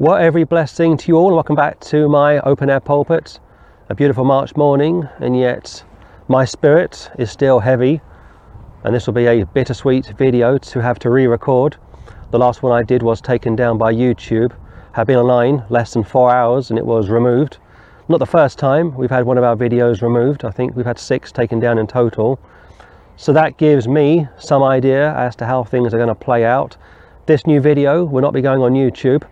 Well, every blessing to you all, and welcome back to my open air pulpit. A beautiful March morning, and yet my spirit is still heavy, and this will be a bittersweet video to have to re record. The last one I did was taken down by YouTube, had been online less than four hours, and it was removed. Not the first time we've had one of our videos removed, I think we've had six taken down in total. So that gives me some idea as to how things are going to play out. This new video will not be going on YouTube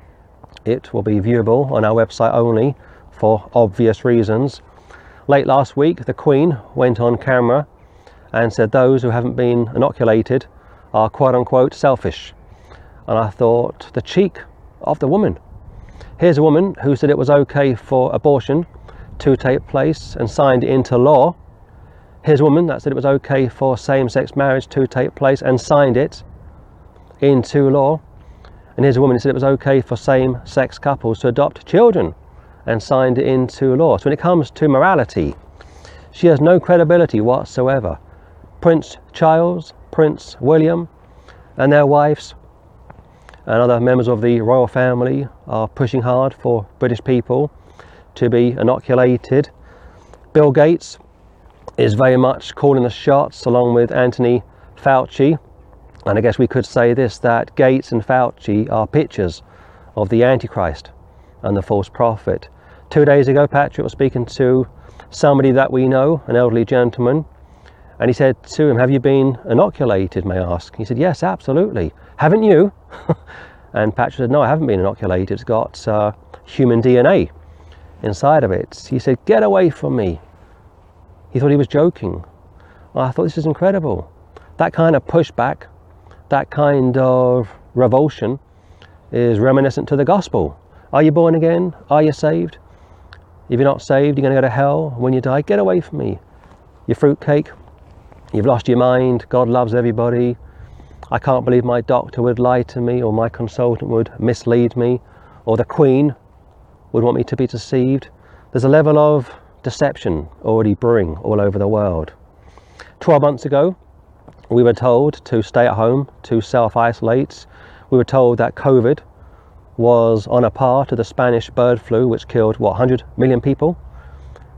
it will be viewable on our website only for obvious reasons. Late last week, the Queen went on camera and said those who haven't been inoculated are quote unquote selfish. And I thought, the cheek of the woman. Here's a woman who said it was okay for abortion to take place and signed it into law. Here's a woman that said it was okay for same sex marriage to take place and signed it into law. And here's a woman who said it was okay for same sex couples to adopt children and signed it into law. So when it comes to morality, she has no credibility whatsoever. Prince Charles, Prince William, and their wives and other members of the royal family are pushing hard for British people to be inoculated. Bill Gates is very much calling the shots along with Anthony Fauci and I guess we could say this that Gates and Fauci are pictures of the Antichrist and the false prophet. Two days ago, Patrick was speaking to somebody that we know, an elderly gentleman, and he said to him, Have you been inoculated, may I ask? He said, Yes, absolutely. Haven't you? and Patrick said, No, I haven't been inoculated. It's got uh, human DNA inside of it. He said, Get away from me. He thought he was joking. I thought this is incredible. That kind of pushback that kind of revulsion is reminiscent to the gospel. Are you born again? Are you saved? If you're not saved, you're going to go to hell when you die. Get away from me. You fruitcake. You've lost your mind. God loves everybody. I can't believe my doctor would lie to me, or my consultant would mislead me, or the Queen would want me to be deceived. There's a level of deception already brewing all over the world. 12 months ago, we were told to stay at home, to self isolate. We were told that COVID was on a par to the Spanish bird flu, which killed, what, 100 million people?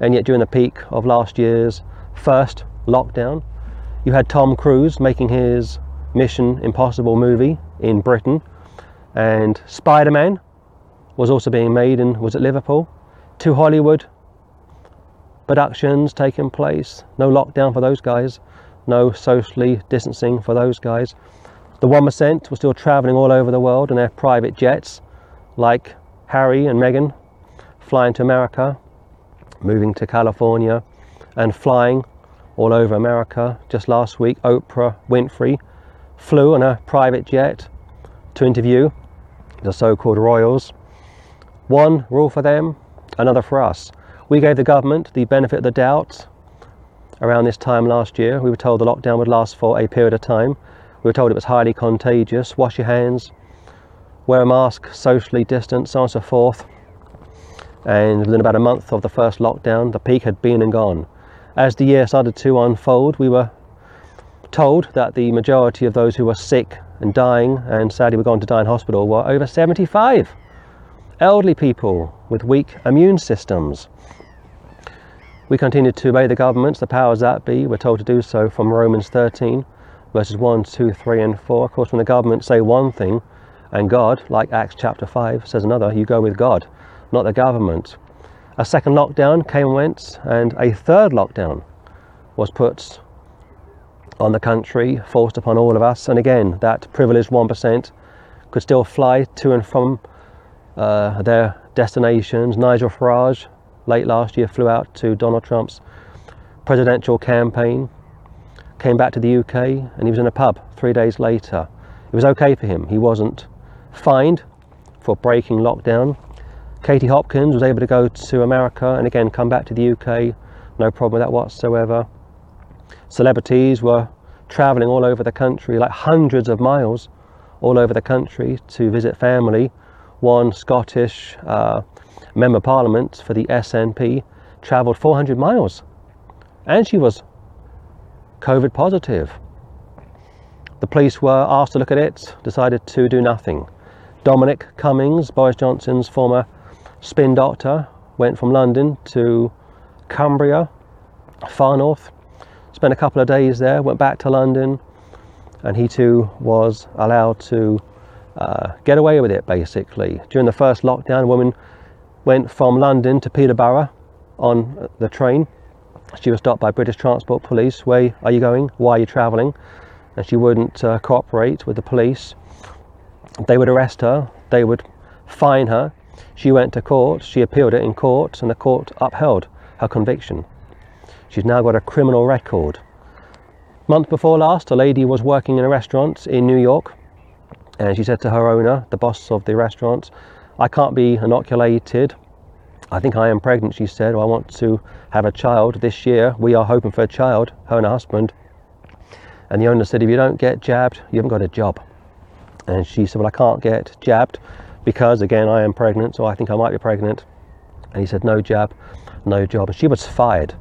And yet, during the peak of last year's first lockdown, you had Tom Cruise making his Mission Impossible movie in Britain, and Spider Man was also being made in, was it Liverpool? Two Hollywood productions taking place. No lockdown for those guys no socially distancing for those guys. The 1% were still travelling all over the world in their private jets, like Harry and Meghan, flying to America, moving to California, and flying all over America. Just last week, Oprah Winfrey flew on a private jet to interview the so called royals. One rule for them, another for us. We gave the government the benefit of the doubt around this time last year. We were told the lockdown would last for a period of time. We were told it was highly contagious. Wash your hands, wear a mask, socially distance, so on and so forth. And within about a month of the first lockdown, the peak had been and gone. As the year started to unfold, we were told that the majority of those who were sick and dying and sadly were going to die in hospital were over 75. Elderly people with weak immune systems. We continue to obey the governments, the powers that be. We're told to do so from Romans 13, verses 1, 2, 3, and 4. Of course, when the government say one thing and God, like Acts chapter 5, says another, you go with God, not the government. A second lockdown came and went, and a third lockdown was put on the country, forced upon all of us. And again, that privileged 1% could still fly to and from uh, their destinations. Nigel Farage late last year flew out to Donald Trump's presidential campaign, came back to the UK, and he was in a pub three days later. It was okay for him. He wasn't fined for breaking lockdown. Katie Hopkins was able to go to America and again come back to the UK, no problem with that whatsoever. Celebrities were traveling all over the country, like hundreds of miles all over the country to visit family. One Scottish uh, member parliament for the SNP travelled 400 miles and she was COVID positive. The police were asked to look at it, decided to do nothing. Dominic Cummings, Boris Johnson's former spin doctor, went from London to Cumbria, far north, spent a couple of days there, went back to London, and he too was allowed to uh, get away with it basically. During the first lockdown, a woman went from London to Peterborough on the train. She was stopped by British Transport Police. Where are you going? Why are you travelling? And she wouldn't uh, cooperate with the police. They would arrest her, they would fine her. She went to court, she appealed it in court, and the court upheld her conviction. She's now got a criminal record. Month before last, a lady was working in a restaurant in New York, and she said to her owner, the boss of the restaurant, I can't be inoculated. I think I am pregnant, she said, I want to have a child this year. We are hoping for a child, her and her husband. And the owner said, If you don't get jabbed, you haven't got a job. And she said, Well, I can't get jabbed because, again, I am pregnant, so I think I might be pregnant. And he said, No jab, no job. And she was fired.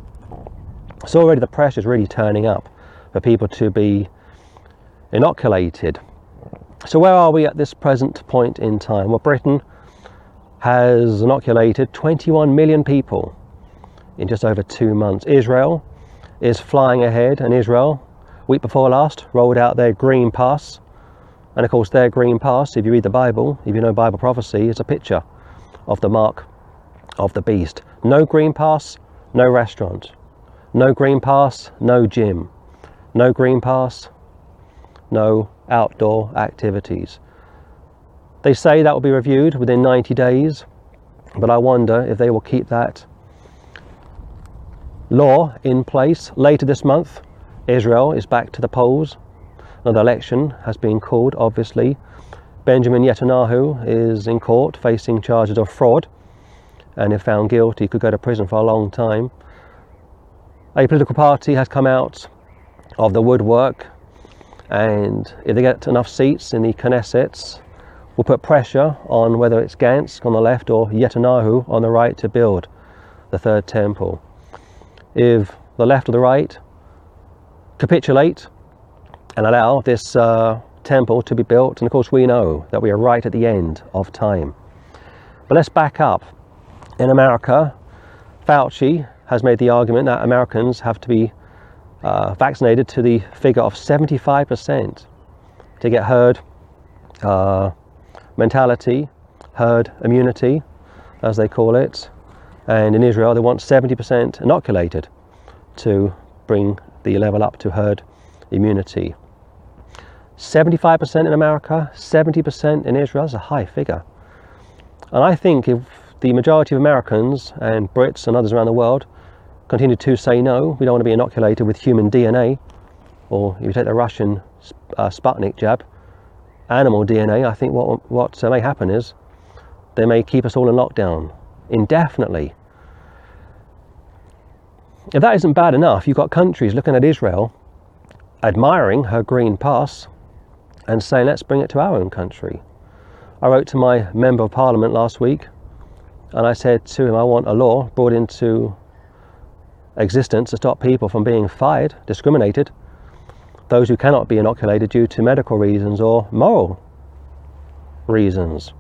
So already the pressure is really turning up for people to be inoculated. So, where are we at this present point in time? Well, Britain has inoculated 21 million people in just over two months. Israel is flying ahead, and Israel, week before last, rolled out their green pass. And of course, their green pass, if you read the Bible, if you know Bible prophecy, is a picture of the mark of the beast. No green pass, no restaurant. No green pass, no gym. No green pass, no outdoor activities. They say that will be reviewed within 90 days, but I wonder if they will keep that law in place. Later this month, Israel is back to the polls. Another election has been called, obviously. Benjamin Netanyahu is in court facing charges of fraud, and if found guilty, could go to prison for a long time. A political party has come out of the woodwork, and if they get enough seats in the Knesset, will put pressure on whether it's Gantz on the left or Netanyahu on the right to build the third temple. If the left or the right capitulate and allow this uh, temple to be built, and of course we know that we are right at the end of time. But let's back up. In America, Fauci has made the argument that Americans have to be uh, vaccinated to the figure of 75% to get herd uh, mentality, herd immunity, as they call it. And in Israel, they want 70% inoculated to bring the level up to herd immunity. 75% in America, 70% in Israel, is a high figure. And I think if the majority of Americans and Brits and others around the world continue to say no, we don't want to be inoculated with human DNA, or if you take the Russian uh, Sputnik jab, animal DNA, I think what, what may happen is they may keep us all in lockdown indefinitely. If that isn't bad enough, you've got countries looking at Israel, admiring her green pass, and saying, let's bring it to our own country. I wrote to my Member of Parliament last week and I said to him, I want a law brought into existence to stop people from being fired, discriminated those who cannot be inoculated due to medical reasons or moral reasons.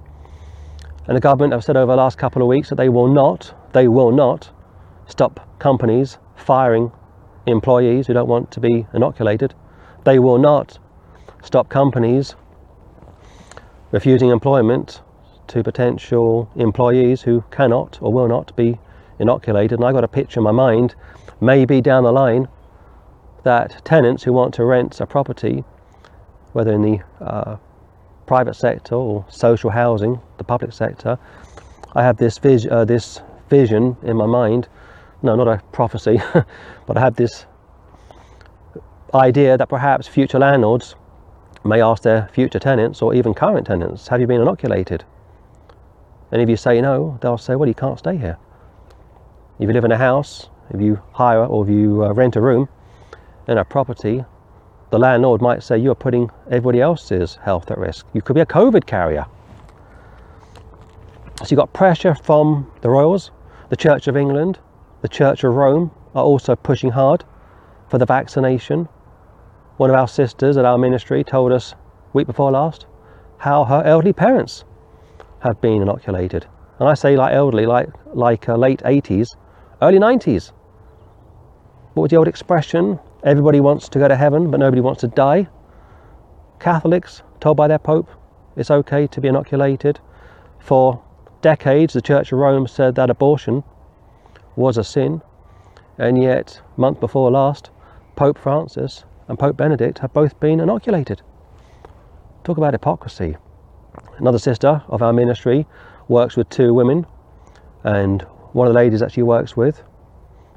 And the government have said over the last couple of weeks that they will not, they will not stop companies firing employees who don't want to be inoculated. They will not stop companies refusing employment to potential employees who cannot or will not be inoculated. And I've got a picture in my mind, maybe down the line, that tenants who want to rent a property, whether in the uh, private sector or social housing, the public sector, I have this, vis- uh, this vision in my mind. No, not a prophecy, but I have this idea that perhaps future landlords may ask their future tenants or even current tenants, Have you been inoculated? And if you say no, they'll say, Well, you can't stay here. If you live in a house, if you hire or if you uh, rent a room, in a property, the landlord might say you're putting everybody else's health at risk. You could be a COVID carrier. So you've got pressure from the royals, the Church of England, the Church of Rome are also pushing hard for the vaccination. One of our sisters at our ministry told us week before last how her elderly parents have been inoculated. And I say like elderly, like like uh, late 80s, early 90s. What was the old expression? Everybody wants to go to heaven, but nobody wants to die. Catholics told by their Pope it's okay to be inoculated. For decades, the Church of Rome said that abortion was a sin, and yet, month before last, Pope Francis and Pope Benedict have both been inoculated. Talk about hypocrisy. Another sister of our ministry works with two women, and one of the ladies that she works with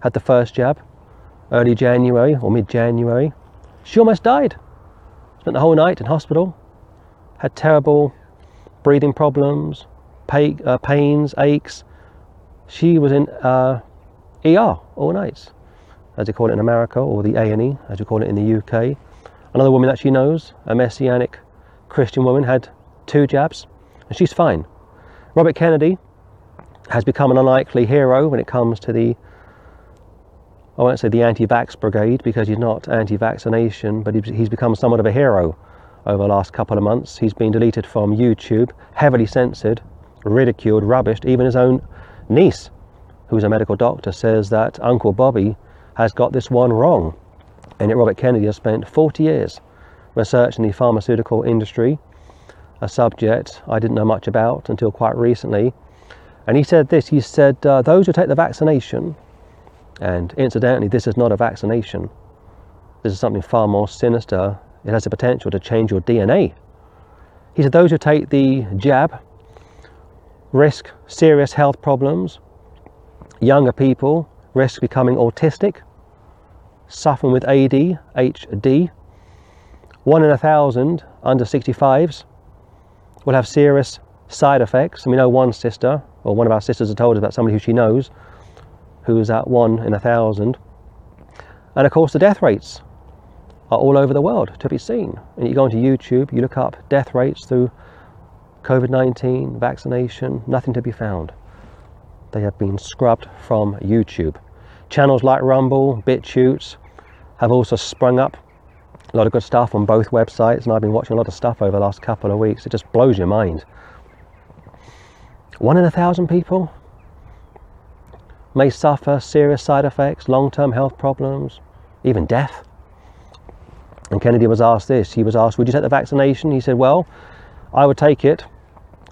had the first jab early January or mid January. She almost died. Spent the whole night in hospital, had terrible breathing problems, uh, pains, aches. She was in uh, ER all night, as they call it in America, or the A&E, as you call it in the UK. Another woman that she knows, a messianic Christian woman, had two jabs, and she's fine. Robert Kennedy has become an unlikely hero when it comes to the I won't say the anti-vax brigade because he's not anti-vaccination, but he's become somewhat of a hero over the last couple of months. He's been deleted from YouTube, heavily censored, ridiculed, rubbished. Even his own niece, who's a medical doctor, says that Uncle Bobby has got this one wrong. And yet Robert Kennedy has spent 40 years researching the pharmaceutical industry, a subject I didn't know much about until quite recently. And he said this, he said, uh, those who take the vaccination, and incidentally, this is not a vaccination. This is something far more sinister it has the potential to change your DNA. He said those who take the jab risk serious health problems. Younger people risk becoming autistic, suffering with AD, HD. One in a thousand under 65s will have serious side effects. And we know one sister, or one of our sisters, has told us about somebody who she knows who is at one in a thousand. And of course, the death rates are all over the world to be seen. And you go onto YouTube, you look up death rates through COVID 19, vaccination, nothing to be found. They have been scrubbed from YouTube. Channels like Rumble, BitChute have also sprung up. A lot of good stuff on both websites, and I've been watching a lot of stuff over the last couple of weeks. It just blows your mind. One in a thousand people may suffer serious side effects, long term health problems, even death. And Kennedy was asked this. He was asked, Would you take the vaccination? He said, Well, I would take it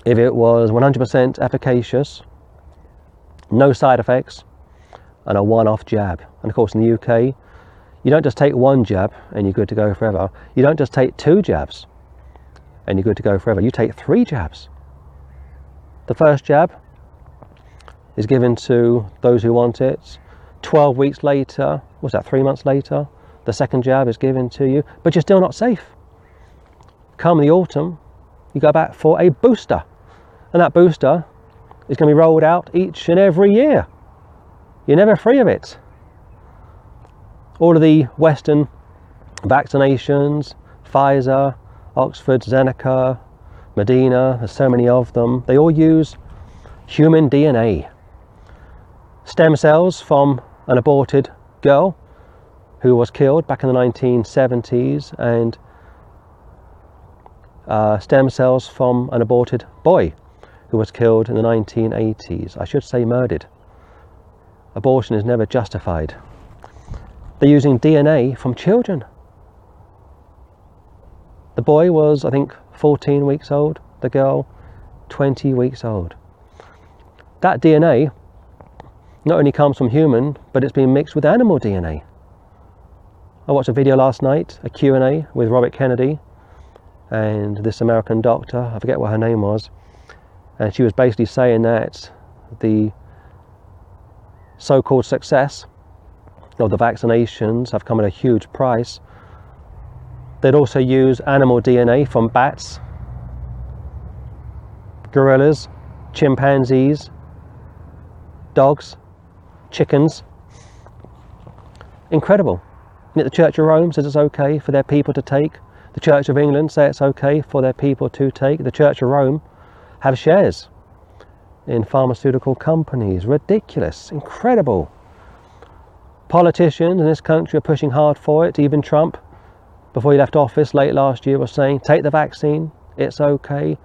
if it was 100% efficacious, no side effects, and a one off jab. And of course, in the UK, you don't just take one jab and you're good to go forever. You don't just take two jabs and you're good to go forever. You take three jabs. The first jab is given to those who want it. 12 weeks later, was that three months later? the second jab is given to you, but you're still not safe. Come the autumn, you go back for a booster, and that booster is going to be rolled out each and every year. You're never free of it. All of the Western vaccinations, Pfizer, Oxford, Zeneca, Moderna, there's so many of them, they all use human DNA. Stem cells from an aborted girl who was killed back in the 1970s, and uh, stem cells from an aborted boy who was killed in the 1980s. I should say murdered. Abortion is never justified. They're using DNA from children. The boy was, I think, 14 weeks old, the girl, 20 weeks old. That DNA not only comes from human, but it's been mixed with animal DNA. I watched a video last night, a Q&A with Robert Kennedy and this American doctor, I forget what her name was, and she was basically saying that the so-called success of the vaccinations have come at a huge price. They'd also use animal DNA from bats, gorillas, chimpanzees, dogs, chickens. Incredible. Yet the Church of Rome says it's okay for their people to take. The Church of England say it's okay for their people to take. The Church of Rome have shares in pharmaceutical companies. Ridiculous, incredible. Politicians in this country are pushing hard for it. Even Trump, before he left office late last year, was saying, take the vaccine, it's okay.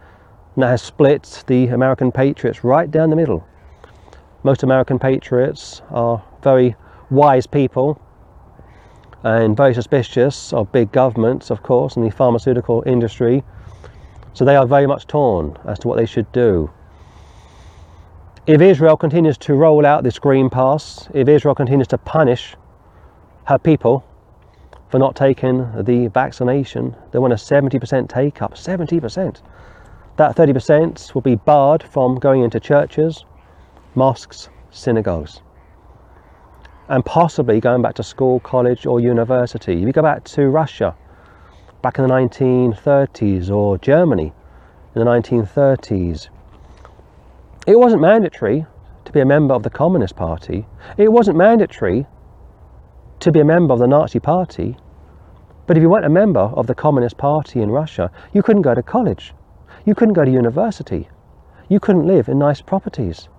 And that has split the American patriots right down the middle. Most American patriots are very wise people and very suspicious of big governments, of course, and the pharmaceutical industry. So they are very much torn as to what they should do. If Israel continues to roll out this green pass, if Israel continues to punish her people for not taking the vaccination, they want a 70% take up. 70%. That 30% will be barred from going into churches, mosques, synagogues and possibly going back to school, college, or university. If you go back to Russia back in the 1930s or Germany in the 1930s, it wasn't mandatory to be a member of the Communist Party. It wasn't mandatory to be a member of the Nazi Party. But if you weren't a member of the Communist Party in Russia, you couldn't go to college. You couldn't go to university. You couldn't live in nice properties.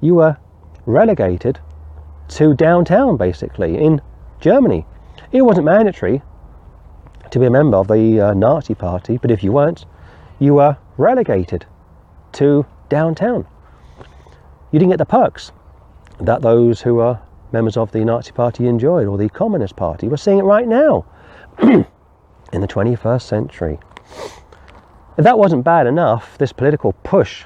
You were relegated to downtown, basically, in Germany. It wasn't mandatory to be a member of the uh, Nazi Party, but if you weren't, you were relegated to downtown. You didn't get the perks that those who were members of the Nazi Party enjoyed or the Communist Party. We're seeing it right now in the 21st century. If that wasn't bad enough, this political push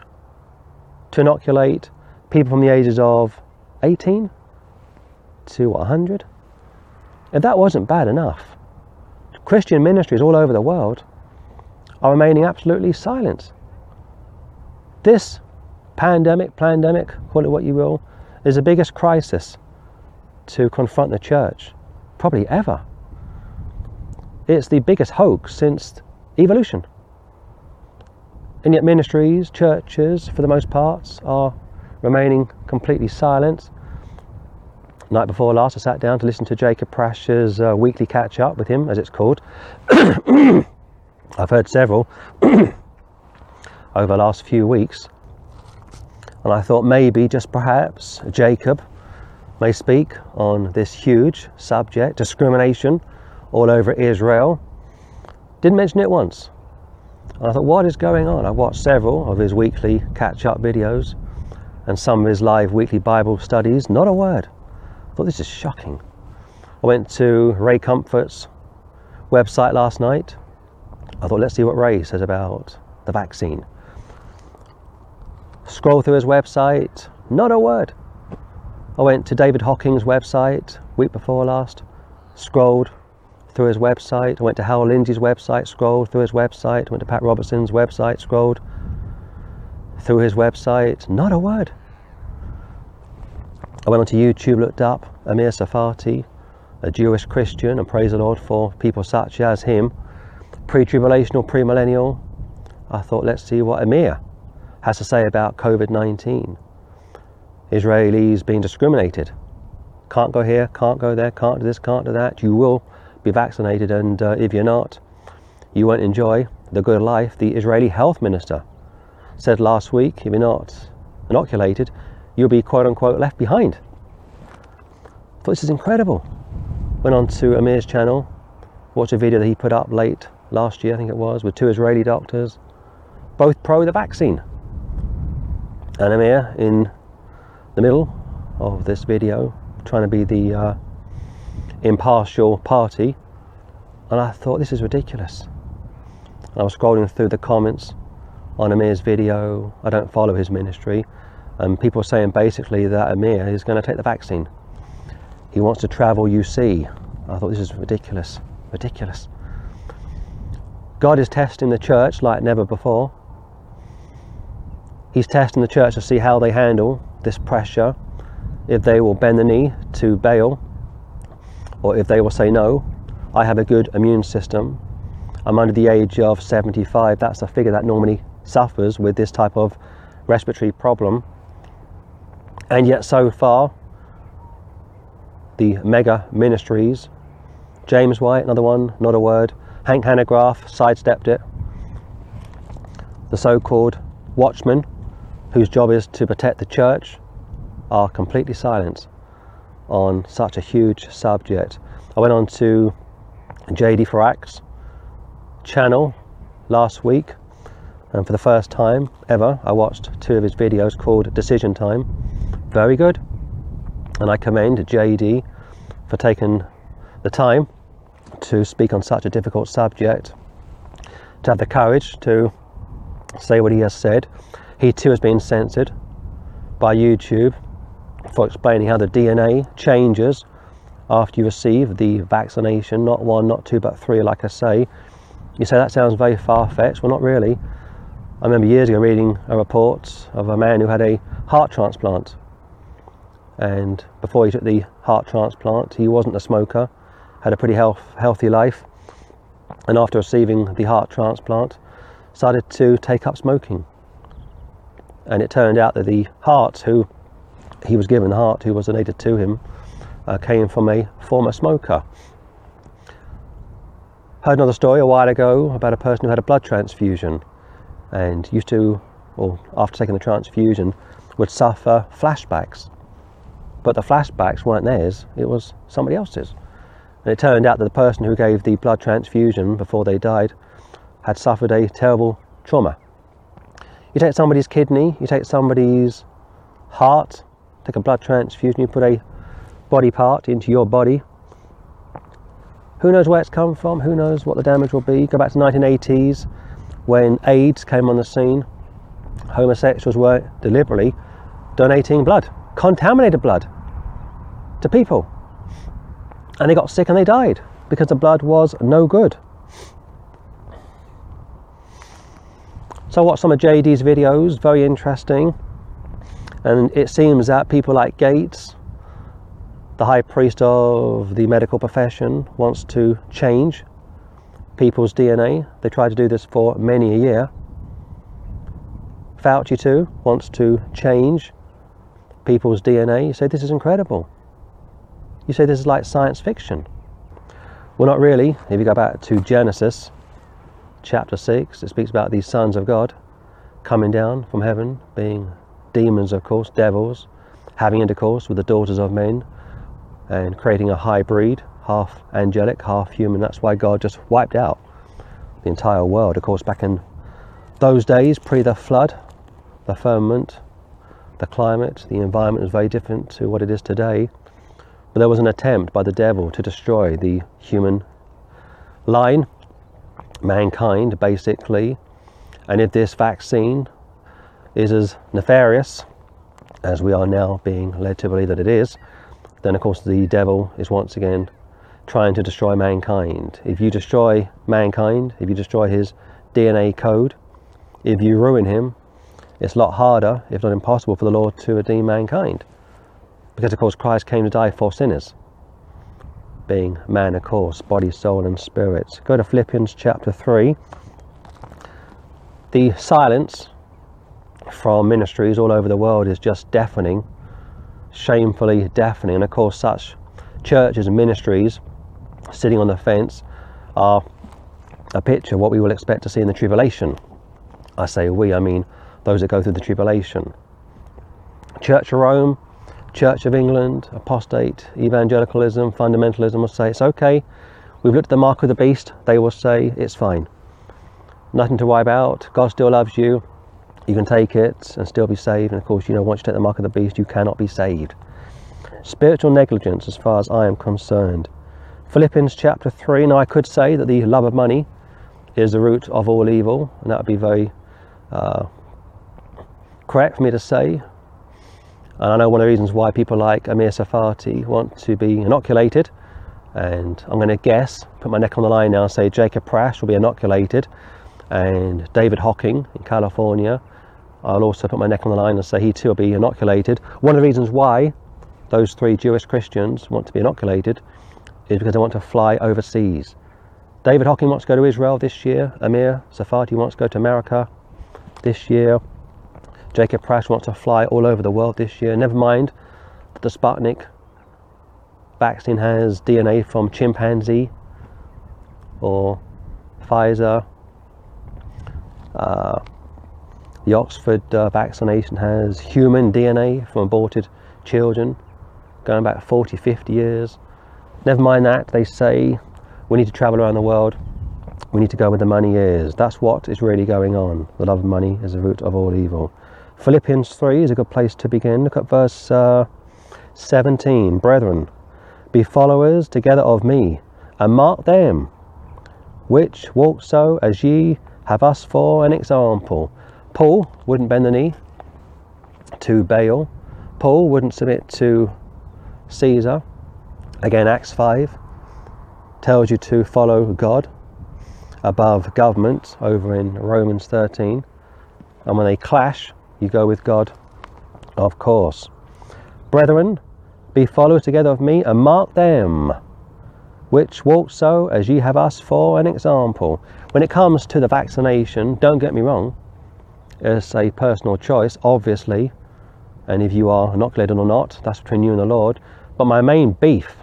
to inoculate people from the ages of 18 to 100. If that wasn't bad enough, Christian ministries all over the world are remaining absolutely silent. This pandemic, pandemic, call it what you will, is the biggest crisis to confront the church, probably ever. It's the biggest hoax since evolution. And yet, ministries, churches, for the most part, are remaining completely silent night before last, I sat down to listen to Jacob Prasch's uh, weekly catch up with him, as it's called. I've heard several over the last few weeks, and I thought maybe, just perhaps, Jacob may speak on this huge subject discrimination all over Israel. Didn't mention it once. And I thought, what is going on? I watched several of his weekly catch up videos and some of his live weekly Bible studies. Not a word thought this is shocking. I went to Ray Comfort's website last night. I thought, let's see what Ray says about the vaccine. Scroll through his website, not a word. I went to David Hocking's website week before last, scrolled through his website. I went to Hal Lindsey's website, scrolled through his website. I went to Pat Robertson's website, scrolled through his website, not a word. I went onto YouTube, looked up Amir Tsarfati, a Jewish Christian, and praise the Lord for people such as him, pre tribulational, pre millennial. I thought, let's see what Amir has to say about COVID 19. Israelis being discriminated. Can't go here, can't go there, can't do this, can't do that. You will be vaccinated, and uh, if you're not, you won't enjoy the good life. The Israeli health minister said last week if you're not inoculated, you'll be quote unquote left behind. I thought this is incredible. Went on to Amir's channel, watched a video that he put up late last year, I think it was, with two Israeli doctors, both pro the vaccine. And Amir in the middle of this video, trying to be the uh, impartial party, and I thought this is ridiculous. I was scrolling through the comments on Amir's video. I don't follow his ministry, and people are saying basically that Amir is going to take the vaccine. He wants to travel UC. I thought this is ridiculous, ridiculous. God is testing the church like never before. He's testing the church to see how they handle this pressure, if they will bend the knee to Baal, or if they will say, No, I have a good immune system. I'm under the age of 75. That's a figure that normally suffers with this type of respiratory problem. And yet, so far, the mega ministries, James White, another one, not a word, Hank Hanegraaff sidestepped it. The so called watchmen, whose job is to protect the church, are completely silent on such a huge subject. I went on to JD Farag's channel last week And for the first time ever, I watched two of his videos called Decision Time. Very good. And I commend JD for taking the time to speak on such a difficult subject, to have the courage to say what he has said. He too has been censored by YouTube for explaining how the DNA changes after you receive the vaccination, not one, not two, but three, like I say. You say that sounds very far fetched. Well, not really. I remember years ago reading a report of a man who had a heart transplant. And before he took the heart transplant, he wasn't a smoker, had a pretty health, healthy life. And after receiving the heart transplant, started to take up smoking. And it turned out that the heart who he was given, the heart who was donated to him, uh, came from a former smoker. Heard another story a while ago about a person who had a blood transfusion and used to, or after taking the transfusion, would suffer flashbacks. But the flashbacks weren't theirs, it was somebody else's. And it turned out that the person who gave the blood transfusion before they died had suffered a terrible trauma. You take somebody's kidney, you take somebody's heart, take a blood transfusion, you put a body part into your body. Who knows where it's come from? Who knows what the damage will be? Go back to 1980s when AIDS came on the scene. Homosexuals were deliberately donating blood, contaminated blood, to people. And they got sick and they died because the blood was no good. So I watched some of JD's videos, very interesting. And it seems that people like Gates, the high priest of the medical profession, wants to change people's DNA. They try to do this for many a year. Fauci too wants to change people's DNA. You say this is incredible. You say this is like science fiction. Well, not really. If you go back to Genesis chapter 6, it speaks about these sons of God coming down from heaven, being demons, of course, devils, having intercourse with the daughters of men, and creating a hybrid, half angelic, half human. That's why God just wiped out the entire world. Of course, back in those days, pre the flood, the firmament, the climate, the environment was very different to what it is today. But there was an attempt by the devil to destroy the human line, mankind, basically. And if this vaccine is as nefarious as we are now being led to believe that it is, then of course the devil is once again trying to destroy mankind. If you destroy mankind, if you destroy his DNA code, if you ruin him, it's a lot harder, if not impossible, for the Lord to redeem mankind. Because, of course, Christ came to die for sinners, being man, of course, body, soul, and spirit. Go to Philippians chapter 3. The silence from ministries all over the world is just deafening, shamefully deafening. And, of course, such churches and ministries sitting on the fence are a picture of what we will expect to see in the tribulation. I say we, I mean those that go through the tribulation. Church of Rome, Church of England, apostate, evangelicalism, fundamentalism will say it's okay. We've looked at the mark of the beast, they will say it's fine. Nothing to worry about. God still loves you. You can take it and still be saved. And of course, you know, once you take the mark of the beast, you cannot be saved. Spiritual negligence, as far as I am concerned. Philippians chapter 3. Now, I could say that the love of money is the root of all evil, and that would be very uh, correct for me to say. And I know one of the reasons why people like Amir Tsarfati want to be inoculated, and I'm going to guess, put my neck on the line now, and say Jacob Prasch will be inoculated, and David Hocking in California. I'll also put my neck on the line and say he too will be inoculated. One of the reasons why those three Jewish Christians want to be inoculated is because they want to fly overseas. David Hocking wants to go to Israel this year. Amir Tsarfati wants to go to America this year. Jacob Prasch wants to fly all over the world this year. Never mind that the Sputnik vaccine has DNA from chimpanzee or Pfizer. Uh, the Oxford uh, vaccination has human DNA from aborted children going back 40, 50 years. Never mind that, they say we need to travel around the world We need to go where the money is. That's what is really going on. The love of money is the root of all evil. Philippians 3 is a good place to begin. Look at verse uh, 17. Brethren, be followers together of me, and mark them which walk so as ye have us for an example. Paul wouldn't bend the knee to Baal. Paul wouldn't submit to Caesar. Again, Acts 5 tells you to follow God above government over in Romans 13. And when they clash, you go with God, of course. Brethren, be followers together of me and mark them which walk so as ye have us for an example. When it comes to the vaccination, don't get me wrong, it's a personal choice, obviously, and if you are inoculated or not, that's between you and the Lord. But my main beef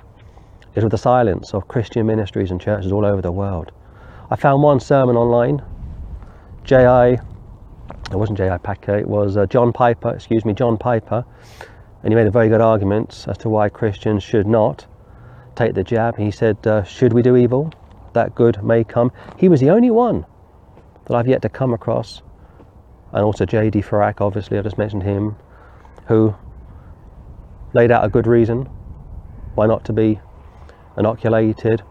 is with the silence of Christian ministries and churches all over the world. I found one sermon online, J.I. It wasn't J.I. Packer, it was uh, John Piper, excuse me, John Piper, and he made a very good argument as to why Christians should not take the jab. He said, uh, Should we do evil? That good may come. He was the only one that I've yet to come across. And also J.D. Farag, obviously, I just mentioned him, who laid out a good reason why not to be inoculated.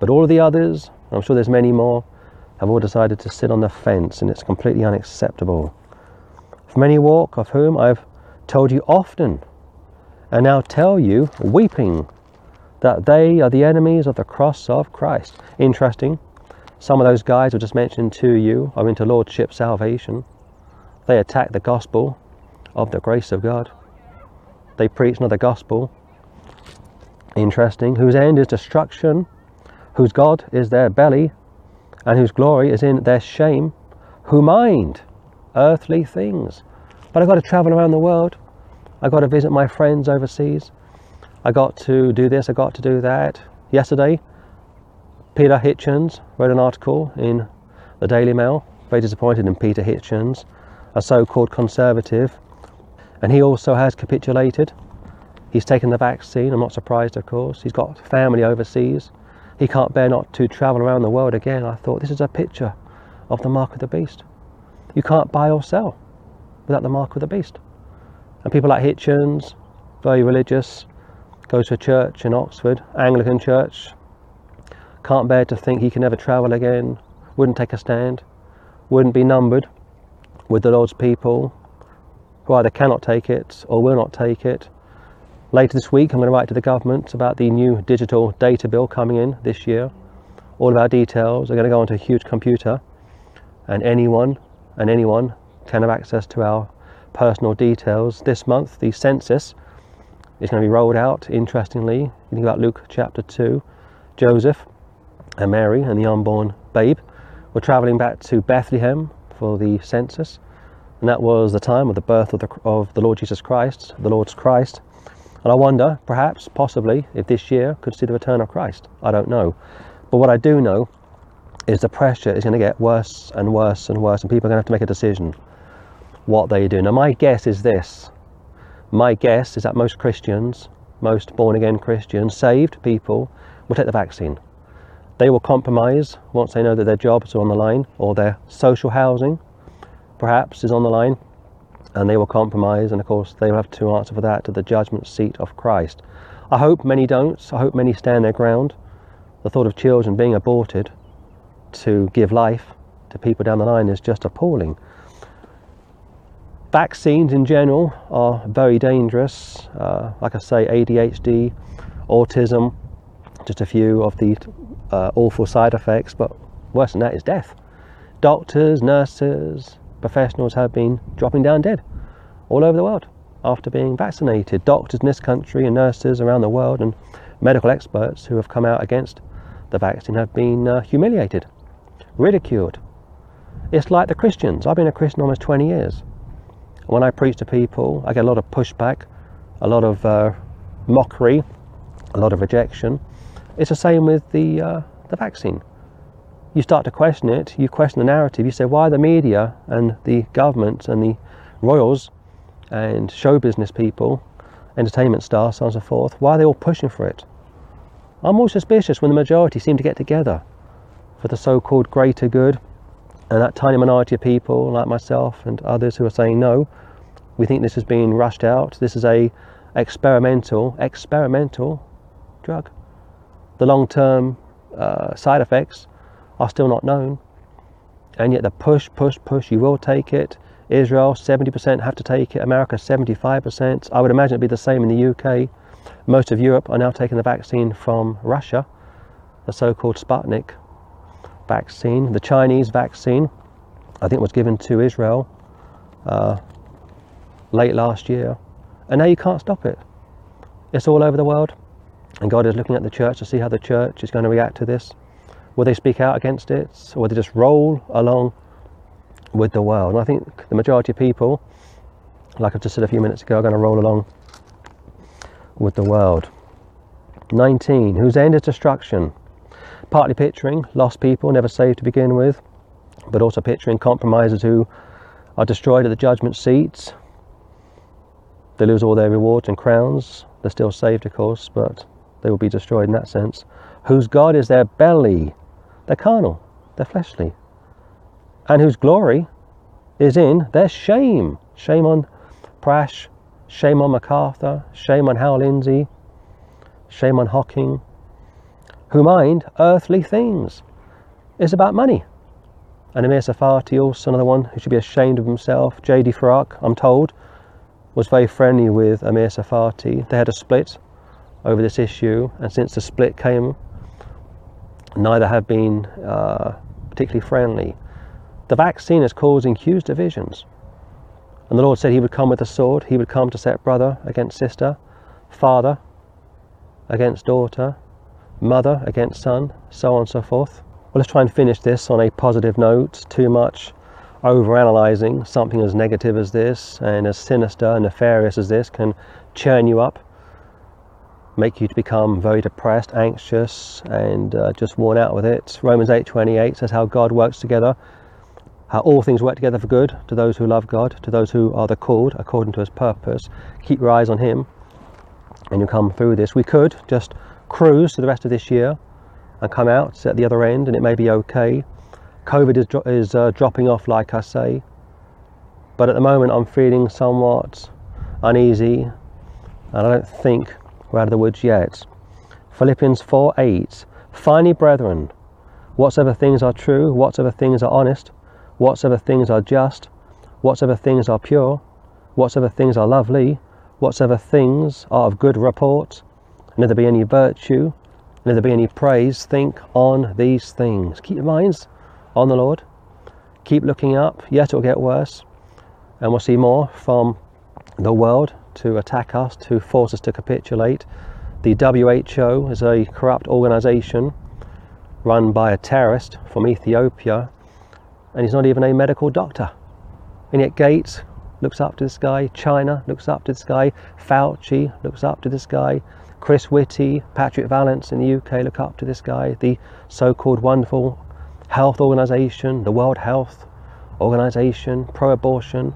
But all of the others, I'm sure there's many more, have all decided to sit on the fence, and it's completely unacceptable. For many walk, of whom I've told you often, and now tell you, weeping, that they are the enemies of the cross of Christ. Interesting. Some of those guys I just mentioned to you are into Lordship salvation. They attack the gospel of the grace of God. They preach another gospel. Interesting. Whose end is destruction, whose God is their belly, and whose glory is in their shame, who mind earthly things. But I've got to travel around the world. I've got to visit my friends overseas. I got to do this, I got to do that. Yesterday, Peter Hitchens wrote an article in the Daily Mail, very disappointed in Peter Hitchens, a so called conservative, and he also has capitulated. He's taken the vaccine, I'm not surprised, of course. He's got family overseas. He can't bear not to travel around the world again. I thought this is a picture of the mark of the beast. You can't buy or sell without the mark of the beast. And people like Hitchens, very religious, goes to a church in Oxford, Anglican church, can't bear to think he can never travel again, wouldn't take a stand, wouldn't be numbered with the Lord's people who either cannot take it or will not take it. Later this week, I'm going to write to the government about the new digital data bill coming in this year. All of our details are going to go onto a huge computer, and anyone and anyone can have access to our personal details. This month, the census is going to be rolled out. Interestingly, you think about Luke chapter 2, Joseph and Mary and the unborn babe were traveling back to Bethlehem for the census, and that was the time of the birth of the, of the Lord Jesus Christ, the Lord's Christ. And I wonder, perhaps, possibly, if this year could see the return of Christ. I don't know. But what I do know is the pressure is going to get worse and worse and worse, and people are going to have to make a decision what they do. Now, my guess is this my guess is that most Christians, most born again Christians, saved people, will take the vaccine. They will compromise once they know that their jobs are on the line or their social housing perhaps is on the line and they will compromise and of course they will have to answer for that to the judgment seat of Christ. I hope many don't. I hope many stand their ground. The thought of children being aborted to give life to people down the line is just appalling. Vaccines in general are very dangerous. Uh, like I say, ADHD, autism, just a few of the uh, awful side effects, but worse than that is death. Doctors, nurses, professionals have been dropping down dead all over the world after being vaccinated. Doctors in this country and nurses around the world and medical experts who have come out against the vaccine have been uh, humiliated, ridiculed. It's like the Christians. I've been a Christian almost 20 years. When I preach to people, I get a lot of pushback, a lot of uh, mockery, a lot of rejection. It's the same with the uh, the vaccine. You start to question it. You question the narrative. You say, why the media and the government and the royals and show business people, entertainment stars, so on and so forth, why are they all pushing for it? I'm more suspicious when the majority seem to get together for the so called greater good. And that tiny minority of people, like myself and others, who are saying no, we think this is being rushed out. This is a experimental, experimental drug. The long term uh, side effects are still not known. And yet, the push, push, push, you will take it. Israel, 70% have to take it. America, 75%. I would imagine it'd be the same in the UK. Most of Europe are now taking the vaccine from Russia, the so called Sputnik vaccine. The Chinese vaccine, I think, was given to Israel uh, late last year. And now you can't stop it. It's all over the world. And God is looking at the church to see how the church is going to react to this. Will they speak out against it? Or will they just roll along with the world? And I think the majority of people, like I've just said a few minutes ago, are going to roll along with the world. 19. Whose end is destruction? Partly picturing lost people, never saved to begin with, but also picturing compromisers who are destroyed at the judgment seats. They lose all their rewards and crowns. They're still saved, of course, but they will be destroyed in that sense. Whose God is their belly. They're carnal, they're fleshly. And whose glory is in their shame. Shame on Prasch, shame on MacArthur, shame on Hal Lindsey, shame on Hocking, who mind earthly things. It's about money. And Amir Tsarfati, also another one who should be ashamed of himself. J.D. Farag, I'm told, was very friendly with Amir Tsarfati. They had a split over this issue, and since the split came, neither have been uh, particularly friendly. The vaccine is causing huge divisions. And the Lord said He would come with a sword, He would come to set brother against sister, father against daughter, mother against son, so on and so forth. Well, let's try and finish this on a positive note. Too much over analysing something as negative as this and as sinister and nefarious as this can churn you up make you to become very depressed, anxious, and uh, just worn out with it. Romans 8:28 says how God works together, how all things work together for good to those who love God, to those who are the called according to His purpose. Keep your eyes on Him, and you'll come through this. We could just cruise to the rest of this year and come out at the other end, and it may be okay. COVID is, dro- is uh, dropping off, like I say, but at the moment I'm feeling somewhat uneasy, and I don't think out of the woods yet. Philippians 4 8. Finally, brethren, whatsoever things are true, whatsoever things are honest, whatsoever things are just, whatsoever things are pure, whatsoever things are lovely, whatsoever things are of good report, and if there be any virtue, and if there be any praise, think on these things. Keep your minds on the Lord. Keep looking up. yet it will get worse, and we'll see more from the world to attack us, to force us to capitulate. The WHO is a corrupt organization run by a terrorist from Ethiopia, and he's not even a medical doctor. And yet, Gates looks up to this guy, China looks up to this guy, Fauci looks up to this guy, Chris Whitty, Patrick Vallance in the UK look up to this guy, the so called wonderful health organization, the World Health Organization, pro abortion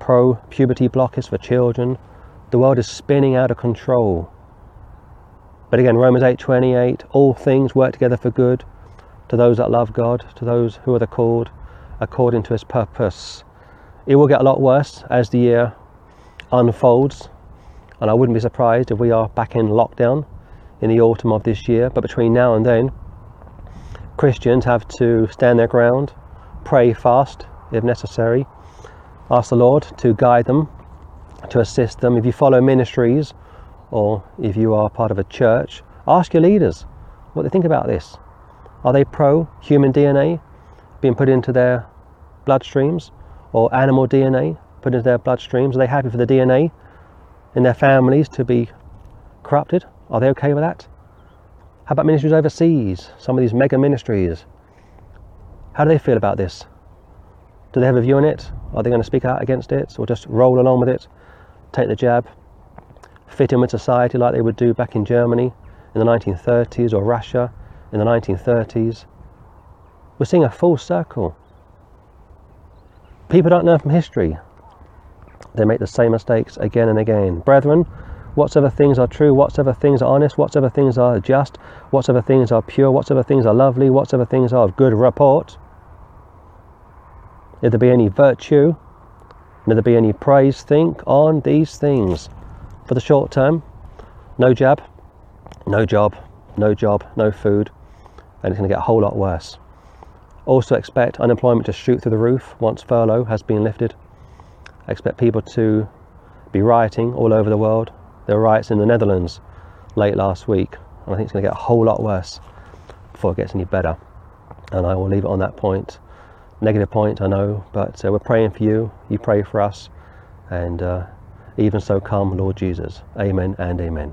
pro puberty blockers for children. The world is spinning out of control. But again, Romans 8:28, all things work together for good to those that love God, to those who are the called according to his purpose. It will get a lot worse as the year unfolds, and I wouldn't be surprised if we are back in lockdown in the autumn of this year. But between now and then, Christians have to stand their ground, pray fast if necessary, ask the Lord to guide them, to assist them. If you follow ministries or if you are part of a church, ask your leaders what they think about this. Are they pro human DNA being put into their bloodstreams or animal DNA put into their bloodstreams? Are they happy for the DNA in their families to be corrupted? Are they okay with that? How about ministries overseas? Some of these mega ministries. How do they feel about this? Do they have a view on it? Are they going to speak out against it or just roll along with it, take the jab, fit in with society like they would do back in Germany in the 1930s or Russia in the 1930s? We're seeing a full circle. People don't learn from history. They make the same mistakes again and again. Brethren, whatsoever things are true, whatsoever things are honest, whatsoever things are just, whatsoever things are pure, whatsoever things are lovely, whatsoever things are of good report, if there be any virtue, if there be any praise, think on these things. For the short term, no jab, no job, no job, no food, and it's going to get a whole lot worse. Also, expect unemployment to shoot through the roof once furlough has been lifted. Expect people to be rioting all over the world. There were riots in the Netherlands late last week, and I think it's going to get a whole lot worse before it gets any better. And I will leave it on that point. Negative point, I know, but uh, we're praying for you. You pray for us, and uh, even so, come, Lord Jesus. Amen and amen.